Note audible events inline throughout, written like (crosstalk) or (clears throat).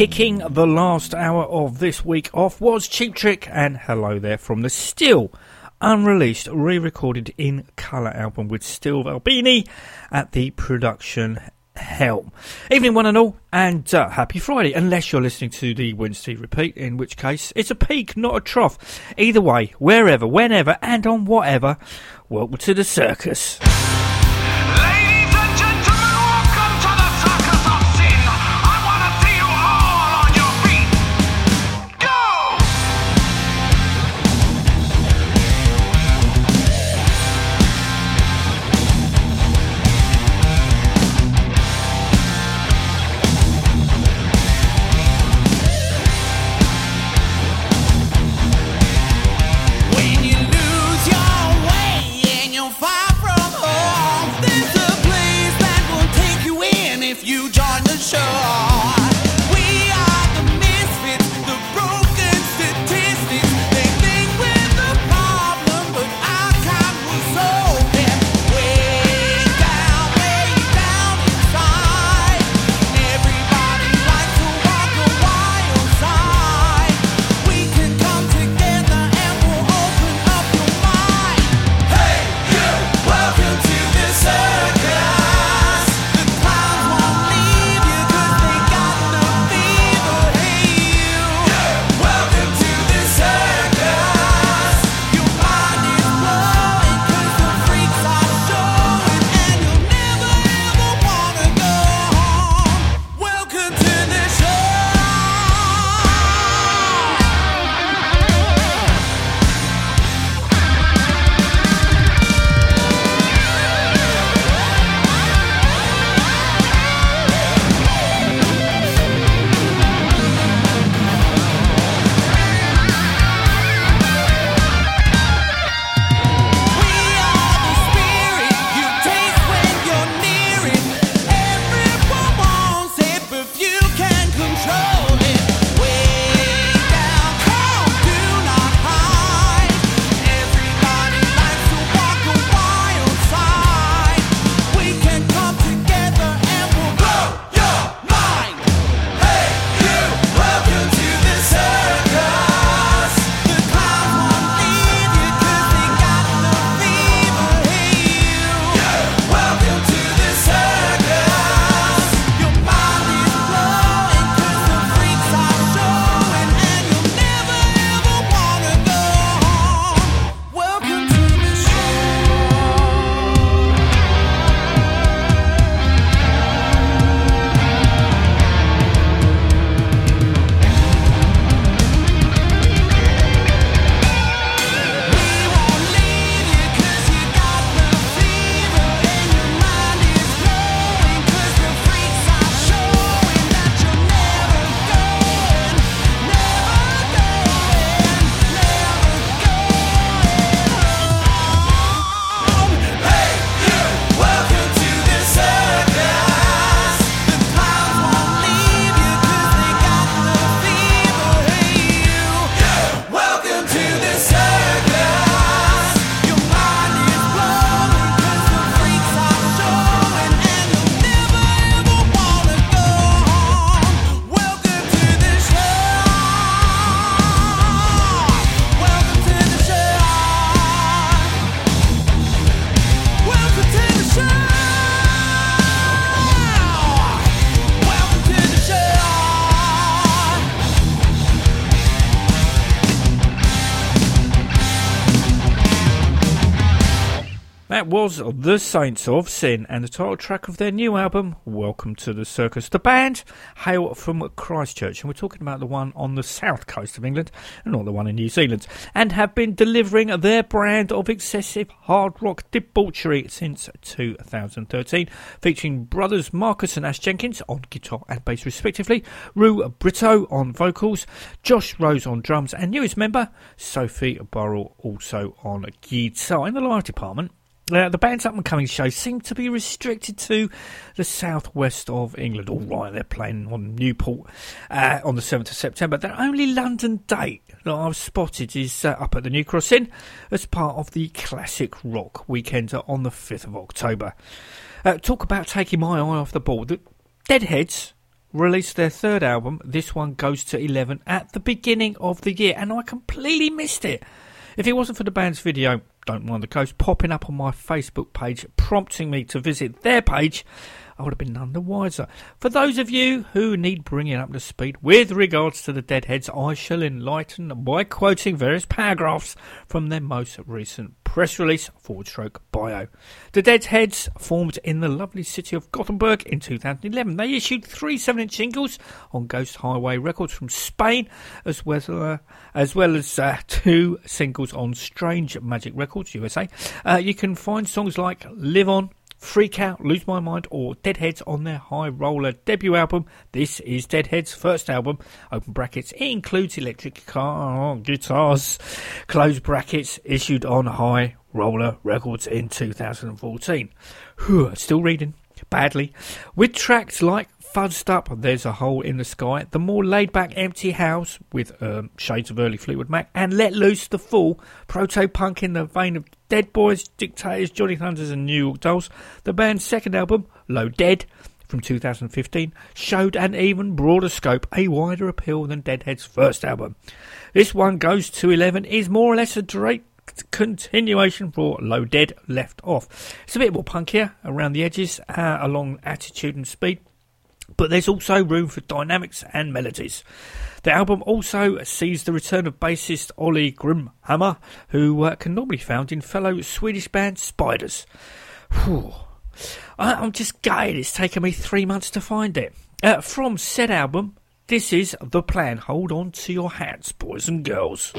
Kicking the last hour of this week off was Cheap Trick and Hello There from the still unreleased, re recorded in colour album with Steve Albini at the production helm. Evening, one and all, and uh, happy Friday, unless you're listening to the Wednesday repeat, in which case it's a peak, not a trough. Either way, wherever, whenever, and on whatever, welcome to the circus. Was The Saints of Sin and the title track of their new album, Welcome to the Circus. The band hail from Christchurch, and we're talking about the one on the south coast of England and not the one in New Zealand, and have been delivering their brand of excessive hard rock debauchery since 2013, featuring brothers Marcus and Ash Jenkins on guitar and bass respectively, Rue Brito on vocals, Josh Rose on drums, and newest member, Sophie Burrell also on guitar. In the live department, uh, the band's up and coming shows seem to be restricted to the southwest of England. All right, they're playing on Newport uh, on the 7th of September. Their only London date that I've spotted is uh, up at the New Cross Inn as part of the Classic Rock weekend on the 5th of October. Uh, talk about taking my eye off the ball. The Deadheads released their third album. This one goes to 11 at the beginning of the year, and I completely missed it. If it wasn't for the band's video, Don't Mind the Coast, popping up on my Facebook page, prompting me to visit their page, I would have been none the wiser. For those of you who need bringing up to speed with regards to the Deadheads, I shall enlighten by quoting various paragraphs from their most recent press release forward stroke bio. The Deadheads formed in the lovely city of Gothenburg in 2011. They issued three 7 inch singles on Ghost Highway Records from Spain, as well, uh, as, well as uh, (laughs) two singles on Strange Magic Records, USA. Uh, you can find songs like Live On, Freak Out, Lose My Mind, or Deadheads on their High Roller debut album. This is Deadhead's first album. Open brackets. It includes electric guitar, guitars. Close brackets. Issued on High Roller Records in 2014. Whew, still reading. Badly. With tracks like Fuzzed Up, There's a Hole in the Sky, the more laid back Empty House with um, shades of early Fleetwood Mac, and Let Loose the Fall, proto punk in the vein of Dead Boys, Dictators, Johnny Thunders, and New York Dolls. The band's second album, Loud Dead, from 2015, showed an even broader scope, a wider appeal than Deadhead's first album. This one goes to 11, is more or less a direct continuation for Loud Dead left off. It's a bit more punkier around the edges, uh, along attitude and speed but there's also room for dynamics and melodies. The album also sees the return of bassist Ollie Griphammar, who uh, can normally be found in fellow Swedish band Spiders. Whew. I, I'm just gutted it's taken me three months to find it. Uh, from said album, this is The Plan. Hold on to your hats, boys and girls.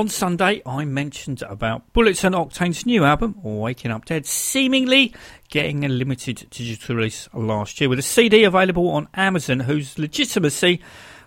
On Sunday, I mentioned about Bullets and Octane's new album, Waking Up Dead, seemingly getting a limited digital release last year, with a CD available on Amazon, whose legitimacy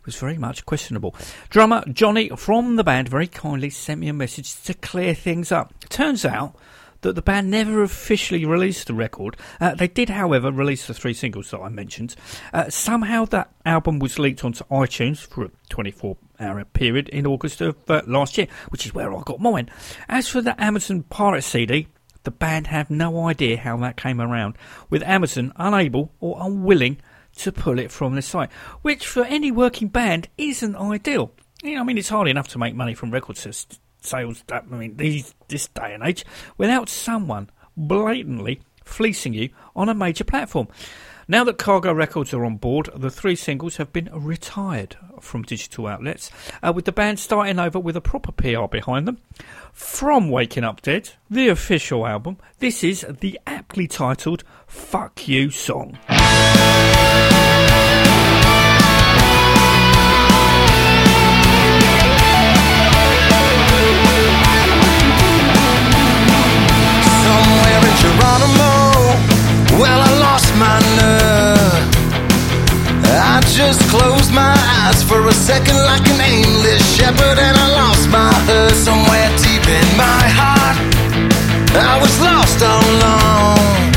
was very much questionable. Drummer Johnny from the band very kindly sent me a message to clear things up. Turns out that the band never officially released the record. Uh, they did, however, release the three singles that I mentioned. Uh, somehow that album was leaked onto iTunes for a 24 hour period in August of uh, last year, which is where I got mine. As for the Amazon Pirate CD, the band have no idea how that came around, with Amazon unable or unwilling to pull it from the site, which for any working band isn't ideal. You know, I mean, it's hard enough to make money from record sales. I mean, these this day and age, without someone blatantly fleecing you on a major platform. Now that Cargo Records are on board, the three singles have been retired from digital outlets, uh, with the band starting over with a proper PR behind them. From Waking Up Dead, the official album, this is the aptly titled Fuck You song. Geronimo. Well, I lost my nerve. I just closed my eyes for a second like an aimless shepherd, and I lost my herd somewhere deep in my heart. I was lost all alone.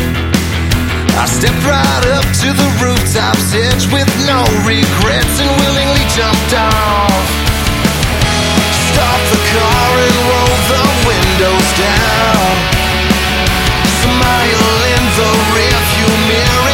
I stepped right up to the rooftop's edge with no regrets and willingly jumped off. Stop the car and roll the windows down. Smile the rearview mirror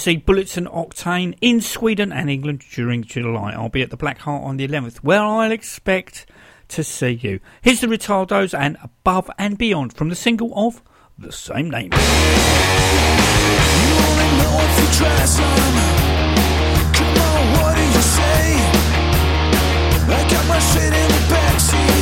see Bullets and Octane in Sweden and England during July. I'll be at the Black Heart on the 11th, where I'll expect to see you. Here's the Retardos and Above and Beyond from the single of the same name. Wasted away, ain't nothing believe.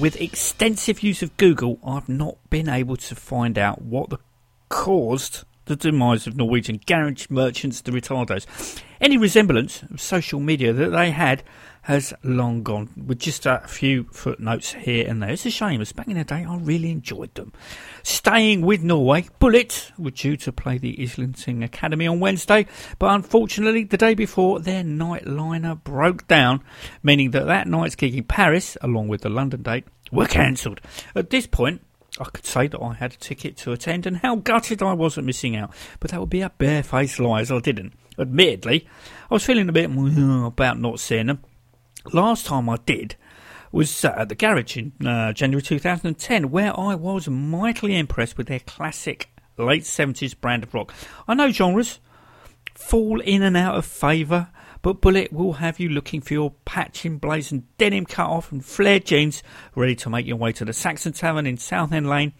With extensive use of Google, I've not been able to find out what the caused the demise of Norwegian garage merchants, the retardos. Any resemblance of social media that they had has long gone, with just a few footnotes here and there. It's a shame, as back in the day I really enjoyed them. Staying with Norway, Bullet were due to play the Islington Academy on Wednesday, but unfortunately the day before their night liner broke down, meaning that that night's gig in Paris, along with the London date, were cancelled. At this point, I could say that I had a ticket to attend and how gutted I was at missing out, but that would be a barefaced lie as I didn't. Admittedly, I was feeling a bit "Mm, about not seeing them. Last time I did was uh, at the garage in uh, January 2010, where I was mightily impressed with their classic late 70s brand of rock. I know genres fall in and out of favour, but Bullet will have you looking for your patching blazing denim cut off and flared jeans, ready to make your way to the Saxon Tavern in Southend Lane,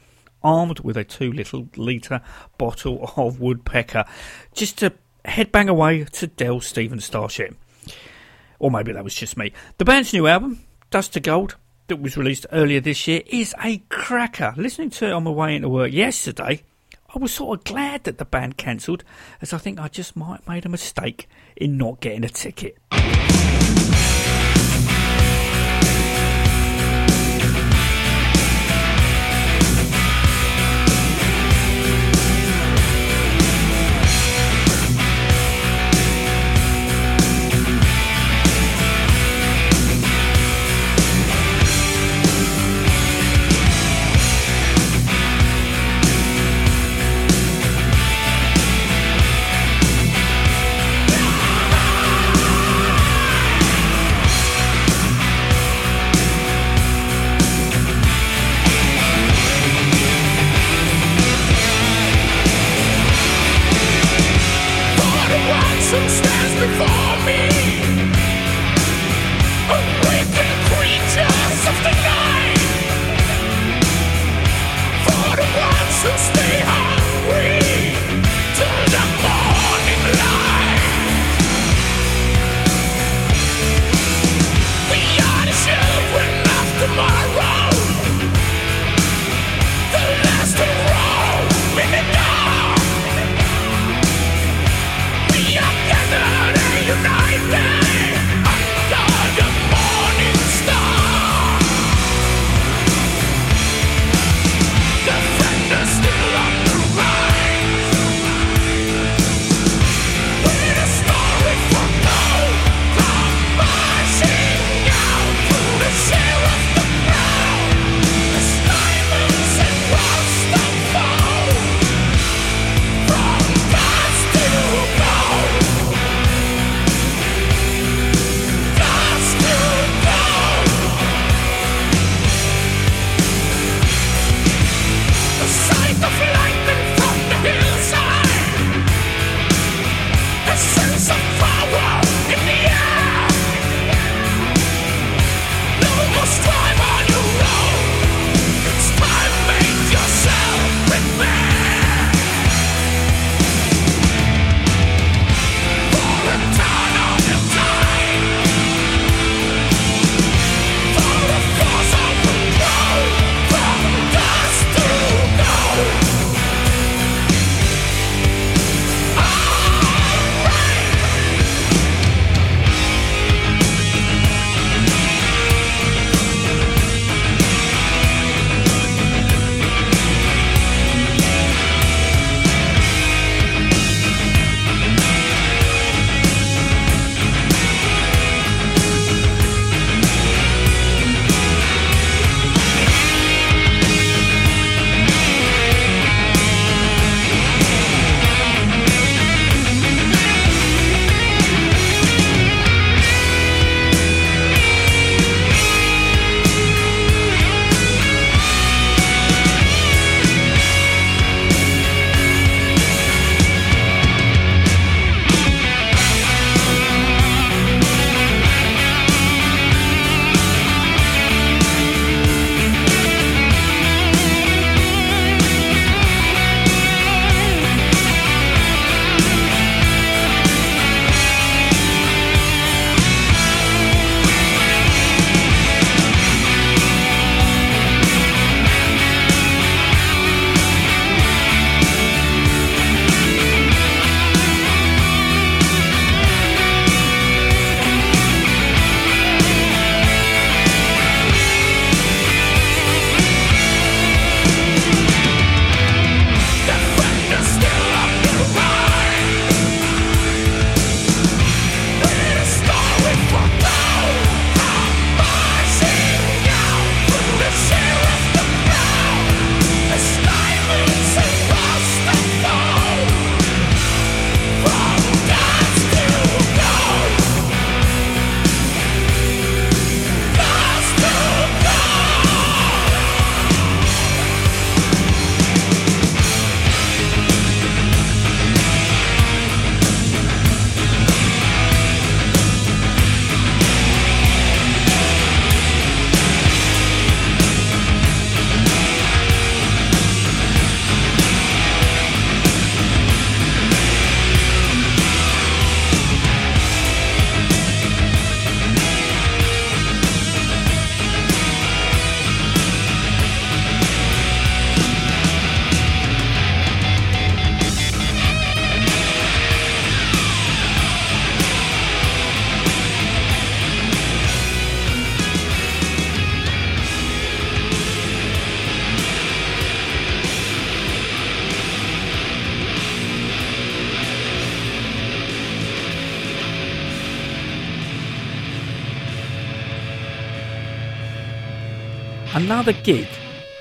armed with a two little litre bottle of Woodpecker, just to headbang away to Dell Stevens Starship. Or maybe that was just me. The band's new album, Dust to Gold, that was released earlier this year, is a cracker. Listening to it on my way into work yesterday, I was sort of glad that the band cancelled, as I think I just might have made a mistake in not getting a ticket. Another gig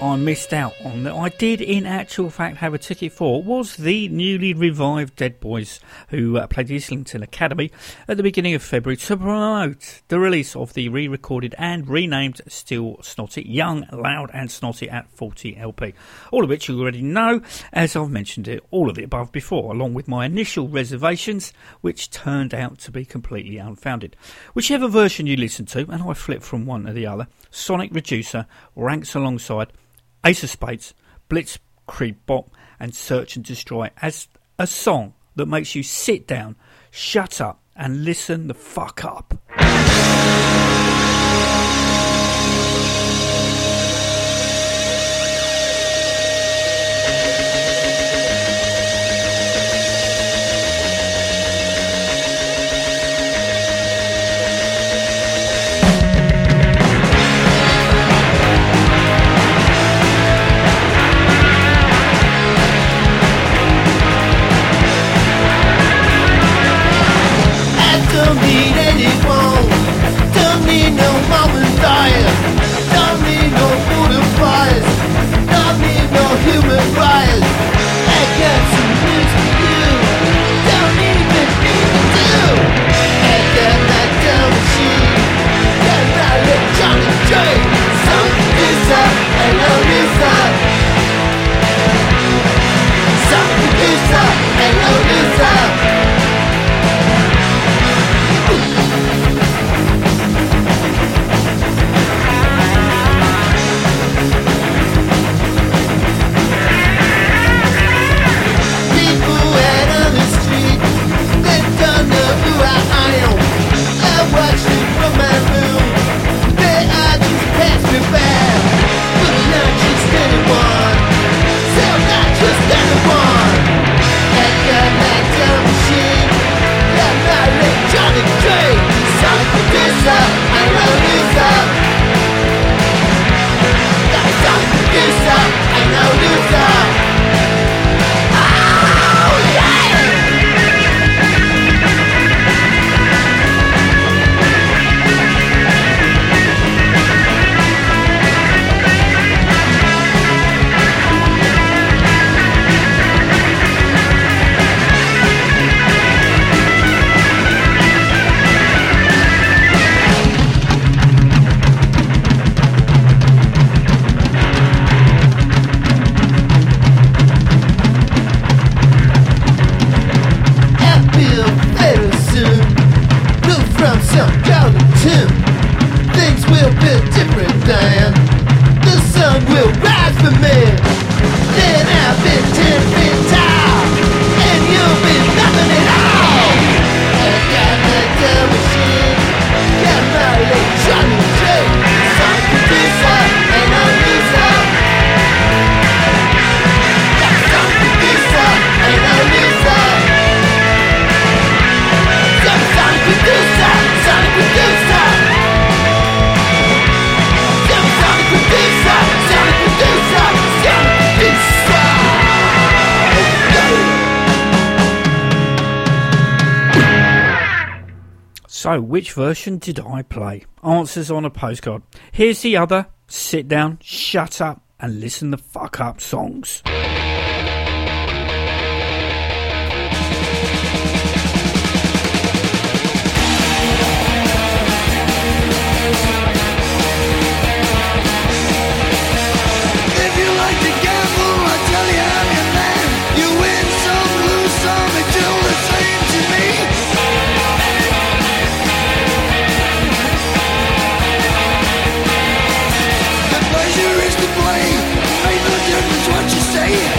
I missed out on that I did in actual fact have a ticket for was the newly revived Dead Boys who uh, played the Islington Academy at the beginning of February to promote the release of the re-recorded and renamed Still Snotty Young, Loud and Snotty at 40 LP. All of which you already know as I've mentioned it all of the above before along with my initial reservations which turned out to be completely unfounded. Whichever version you listen to and I flip from one to the other Sonic Reducer ranks alongside Ace of Spades, Blitzkrieg Bop, and Search and Destroy as a song that makes you sit down, shut up, and listen the fuck up. So, which version did I play? Answers on a postcard. Here's the other sit down, shut up, and listen the fuck up songs. What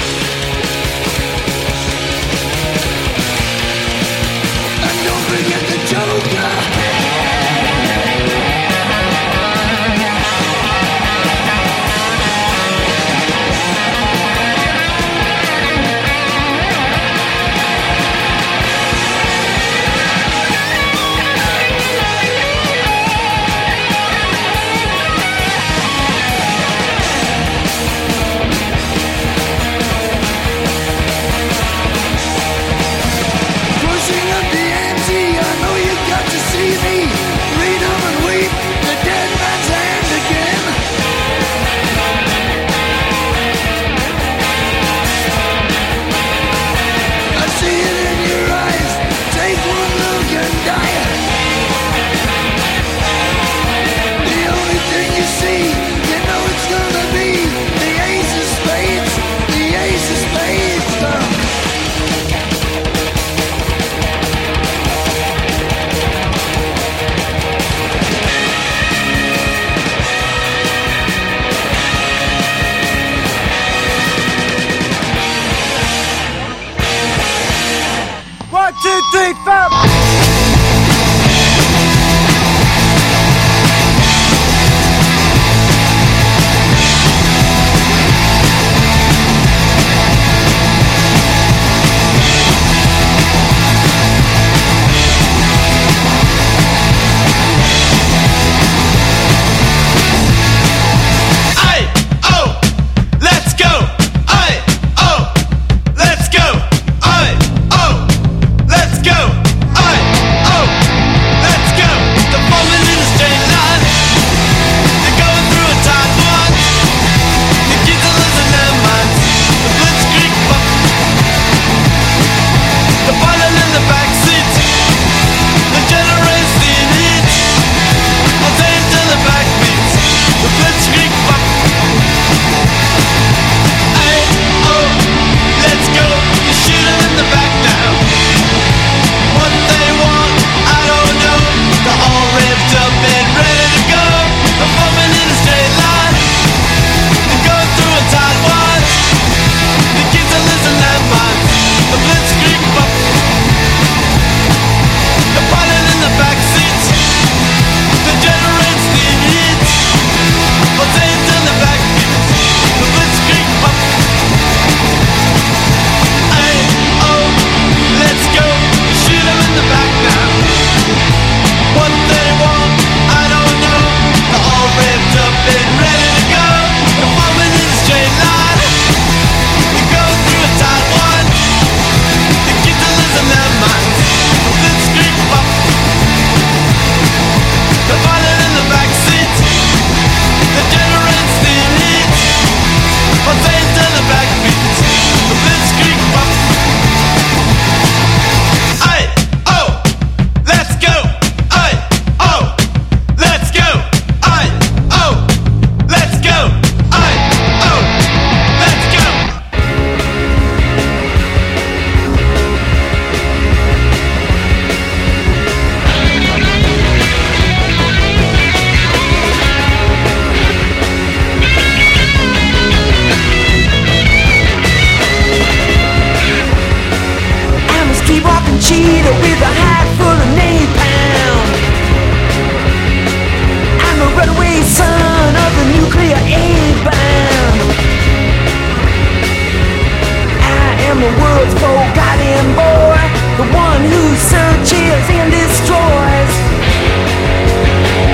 the world's forgotten boy, the one who searches and destroys.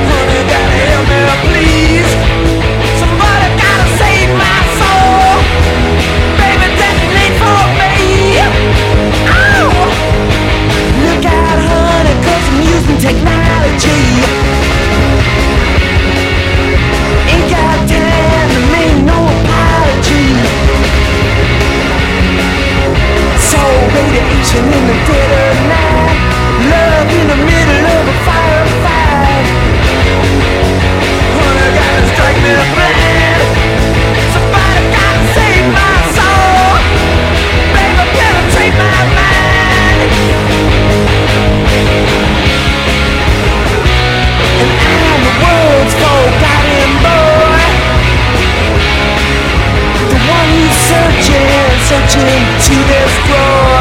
Honey, gotta help me, please. Somebody gotta save my soul. Baby, that's made for me. Oh! Look out, honey, i I'm using technology. radiation in the dead of night Love in the middle of a firefight Hunter gotta strike me blind Somebody gotta save my soul Baby, penetrate my mind And I'm the world's forgotten boy The one who's searching, searching to destroy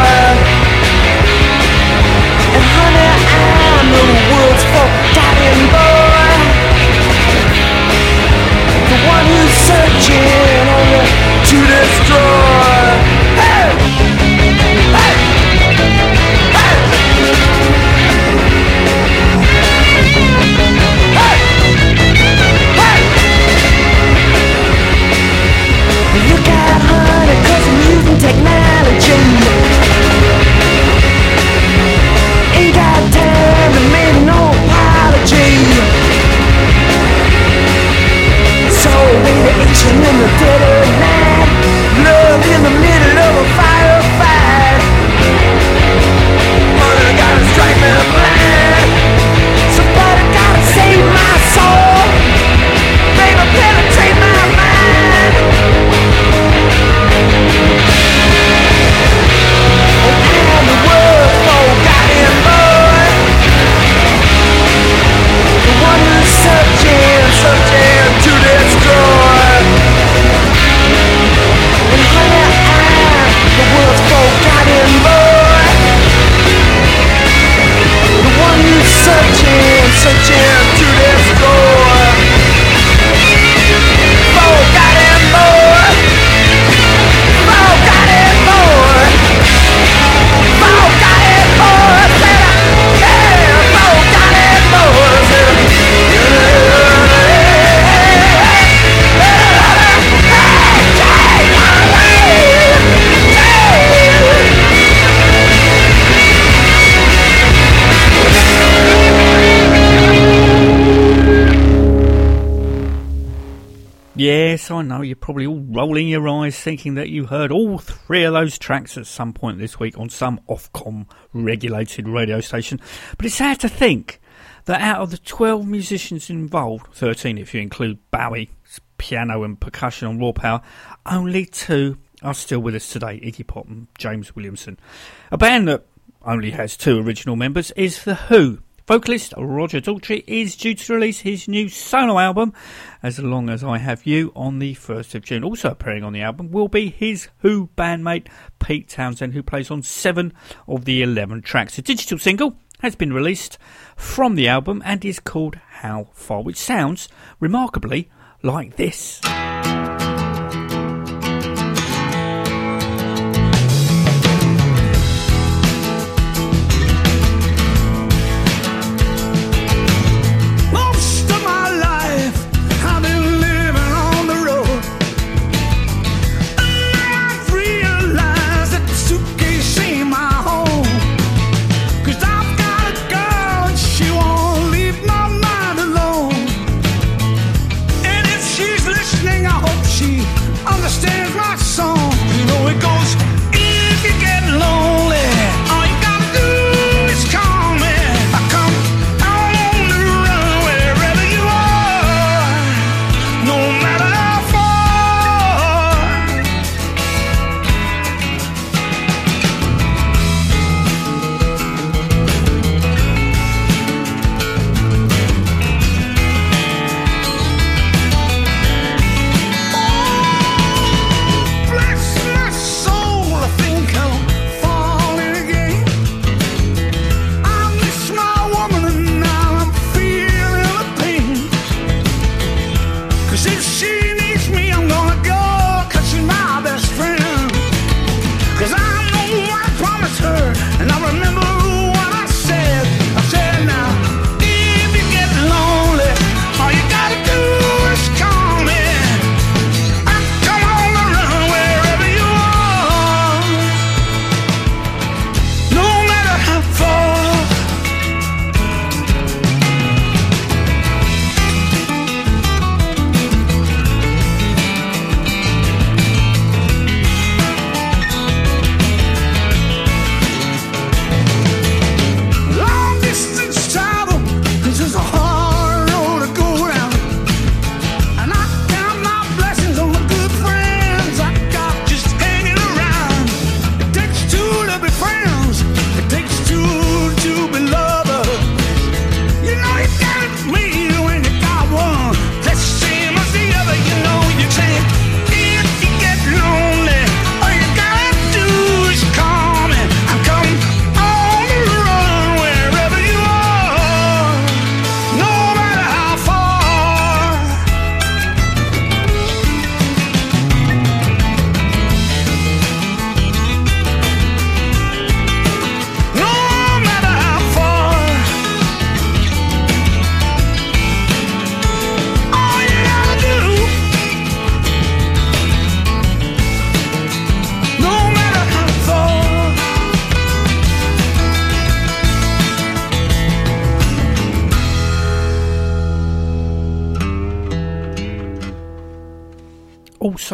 rolling your eyes thinking that you heard all three of those tracks at some point this week on some Ofcom regulated radio station. But it's sad to think that out of the 12 musicians involved, 13 if you include Bowie, piano and percussion on Raw Power, only two are still with us today Iggy Pop and James Williamson. A band that only has two original members is The Who. Vocalist Roger Daltrey is due to release his new solo album, As Long As I Have You, on the 1st of June. Also appearing on the album will be his Who bandmate Pete Townshend, who plays on seven of the 11 tracks. A digital single has been released from the album and is called How Far, which sounds remarkably like this.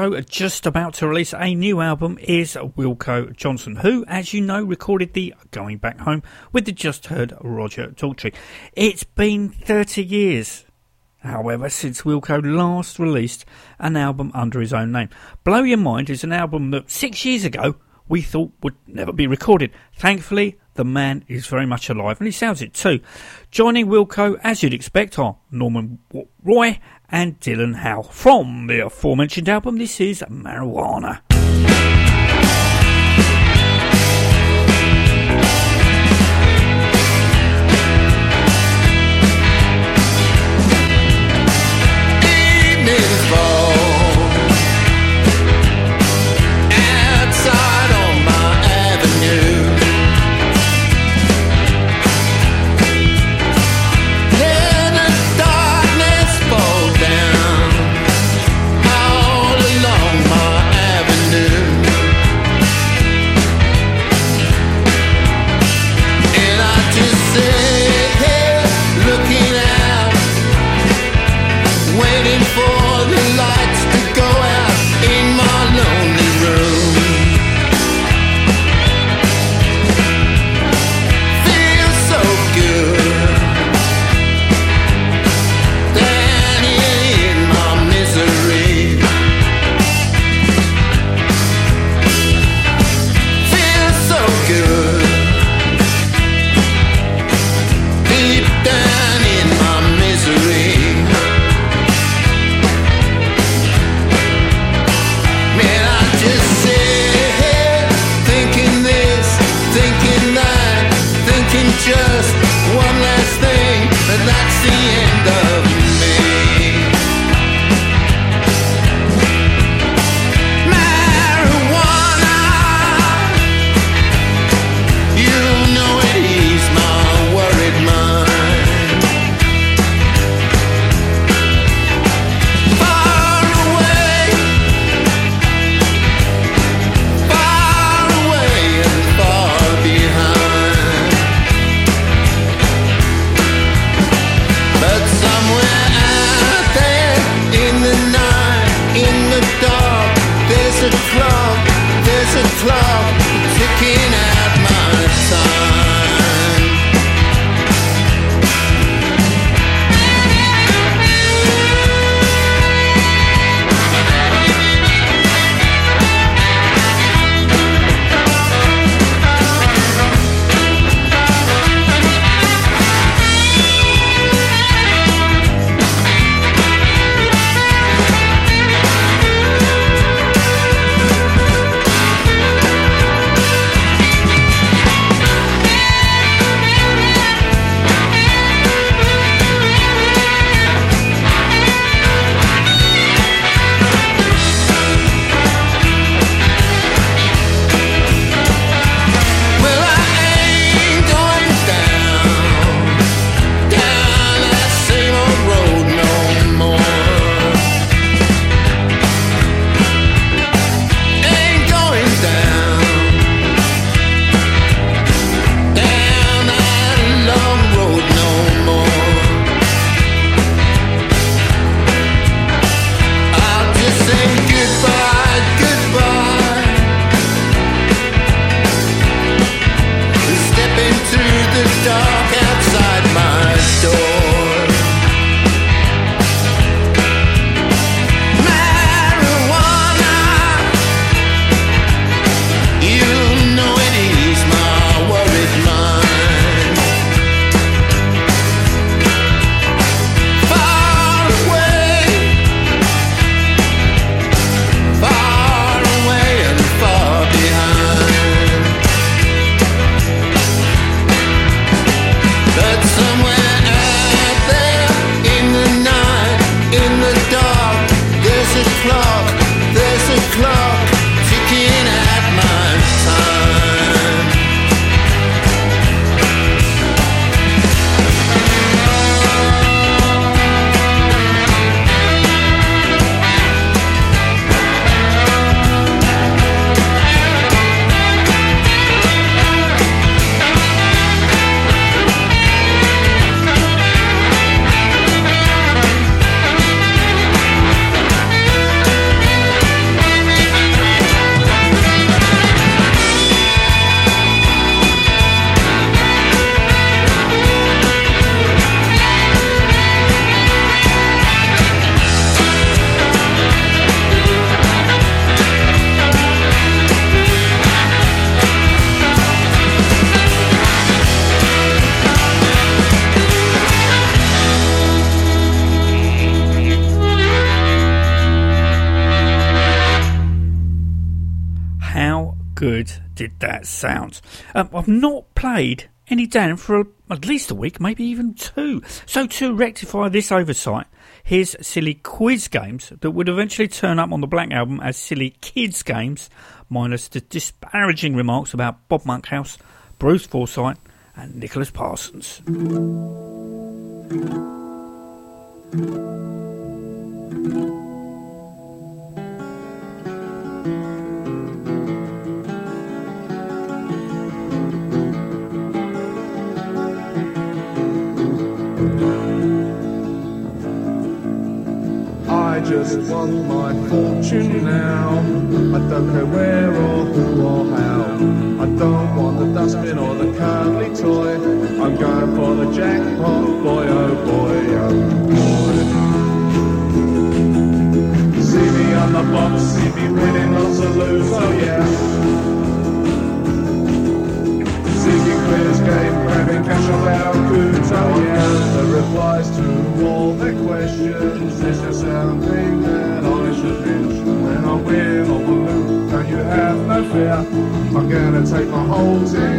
Also, just about to release a new album is Wilko Johnson, who, as you know, recorded the Going Back Home with the just heard Roger Daltrey. It's been 30 years, however, since Wilko last released an album under his own name. Blow Your Mind is an album that six years ago we thought would never be recorded. Thankfully, the man is very much alive and he sounds it too. Joining Wilko, as you'd expect, are Norman Roy and Dylan Howe. From the aforementioned album, this is Marijuana. Um, I've not played any Damned for a, at least a week, maybe even two. So to rectify this oversight, here's silly quiz games that would eventually turn up on the Black Album as silly kids games, minus the disparaging remarks about Bob Monkhouse, Bruce Forsyth, and Nicholas Parsons. just want my fortune now. I don't care where or who or how. I don't want the dustbin or the cuddly toy. I'm going for the jackpot, boy oh boy oh. frozen.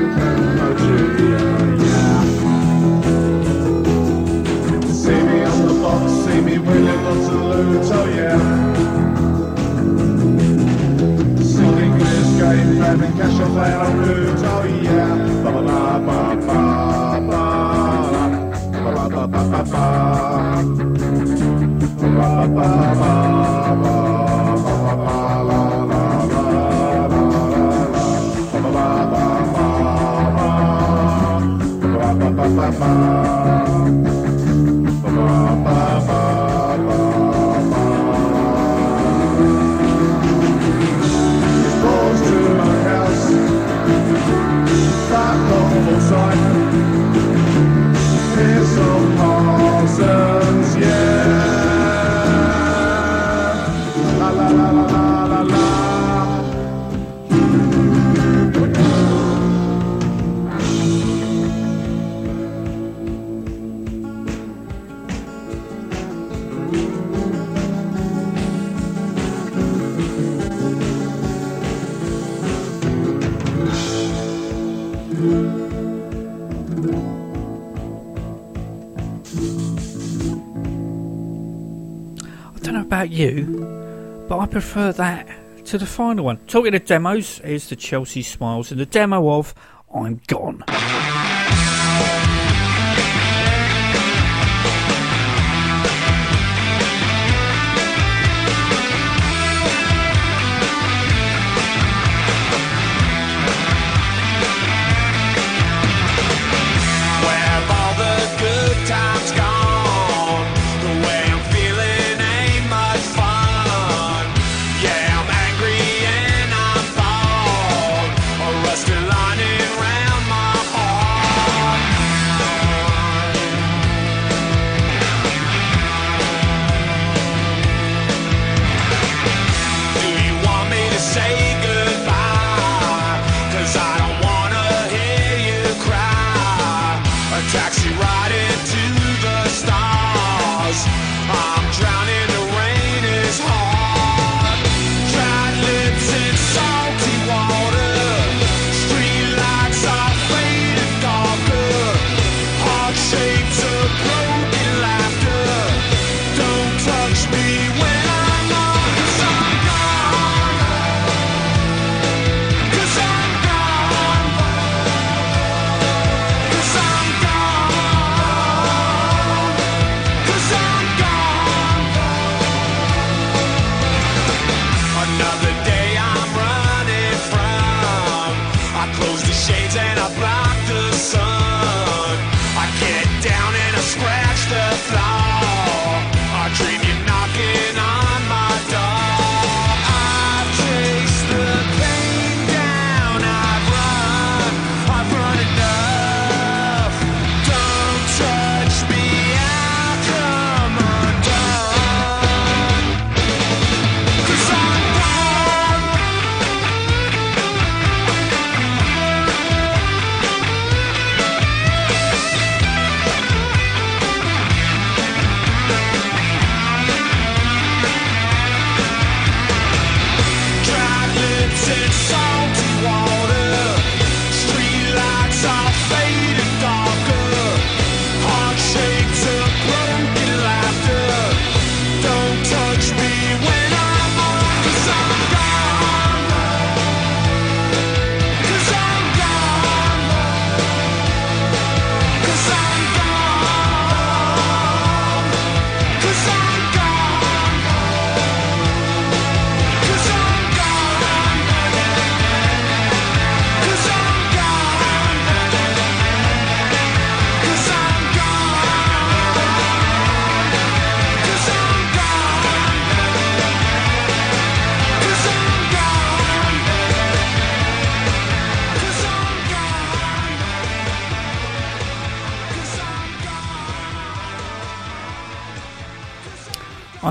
you, but I prefer that to the final one. Talking of demos, here's the Chelsea Smiles and the demo of I'm Gone.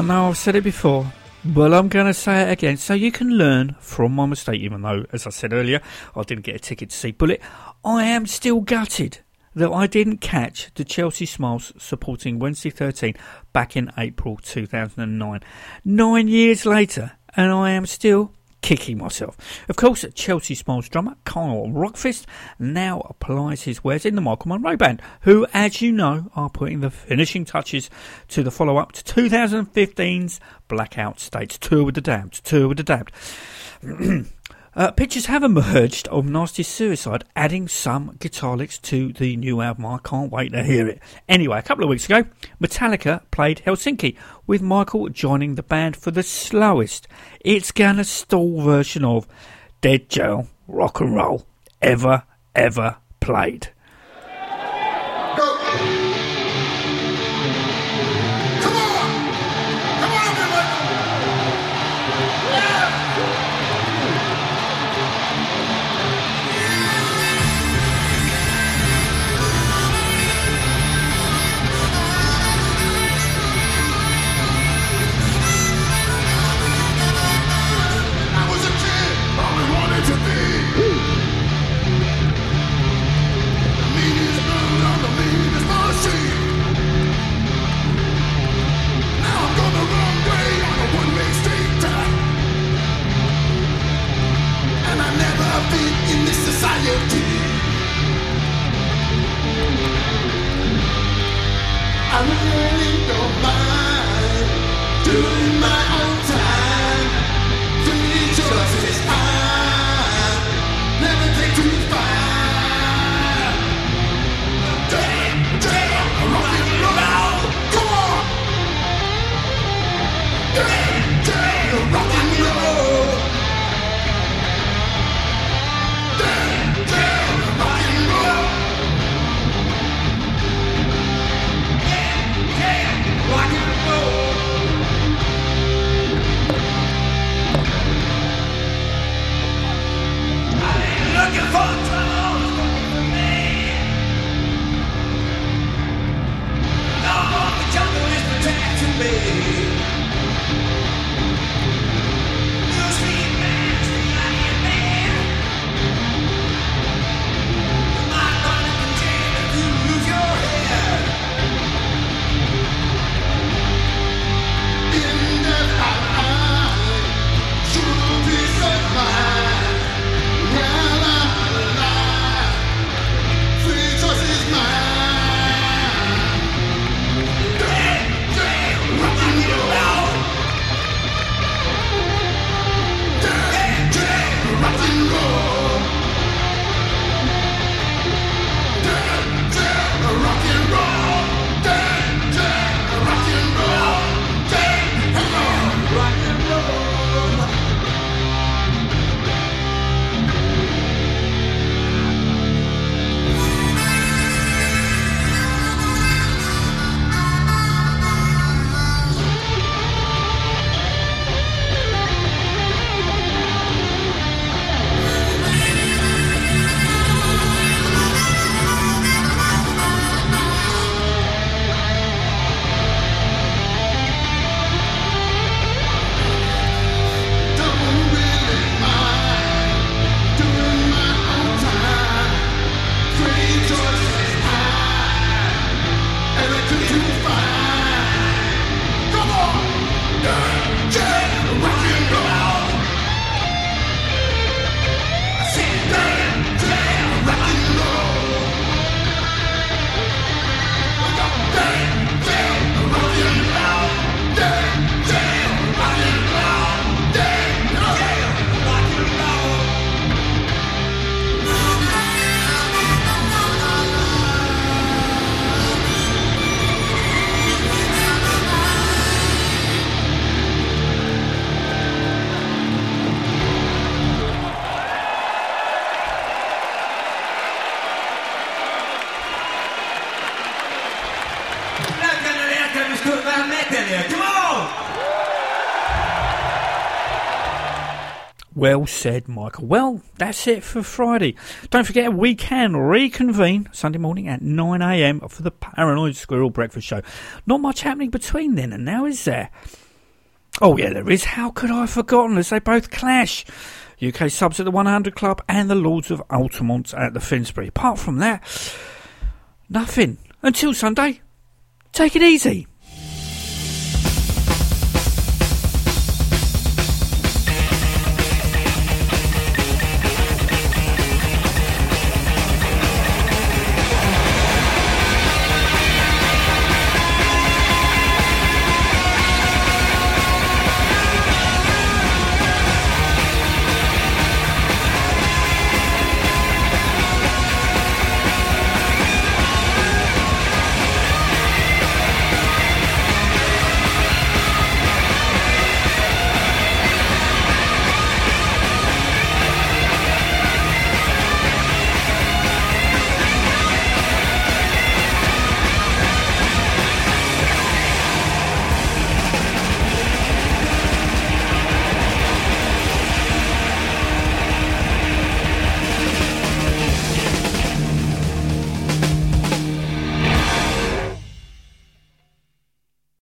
I know I've said it before, but I'm going to say it again so you can learn from my mistake, even though, as I said earlier, I didn't get a ticket to see Bullet. I am still gutted that I didn't catch the Chelsea Smiles supporting Wednesday 13 back in April 2009. Nine years later, and I am still kicking myself. Of course, Chelsea Smiles drummer Karl Rockfist now applies his wares in the Michael Monroe Band, who, as you know, are putting the finishing touches to the follow up to 2015's Blackout States Tour with the Damned. Tour with the Damned. (clears throat) Uh, pictures have emerged of Nasty Suicide adding some guitar licks to the new album. I can't wait to hear it. Anyway, a couple of weeks ago, Metallica played Helsinki, with Michael joining the band for the slowest, it's gonna stall version of Dead Jail Rock and Roll ever, ever played. Protecting Well said, Michael. Well, that's it for Friday. Don't forget, we can reconvene Sunday morning at 9am for the Paranoid Squirrel Breakfast Show. Not much happening between then and now, is there? Oh, yeah, there is. How could I have forgotten as they both clash? UK subs at the 100 Club and the Lords of Altamont at the Finsbury. Apart from that, nothing. Until Sunday, take it easy.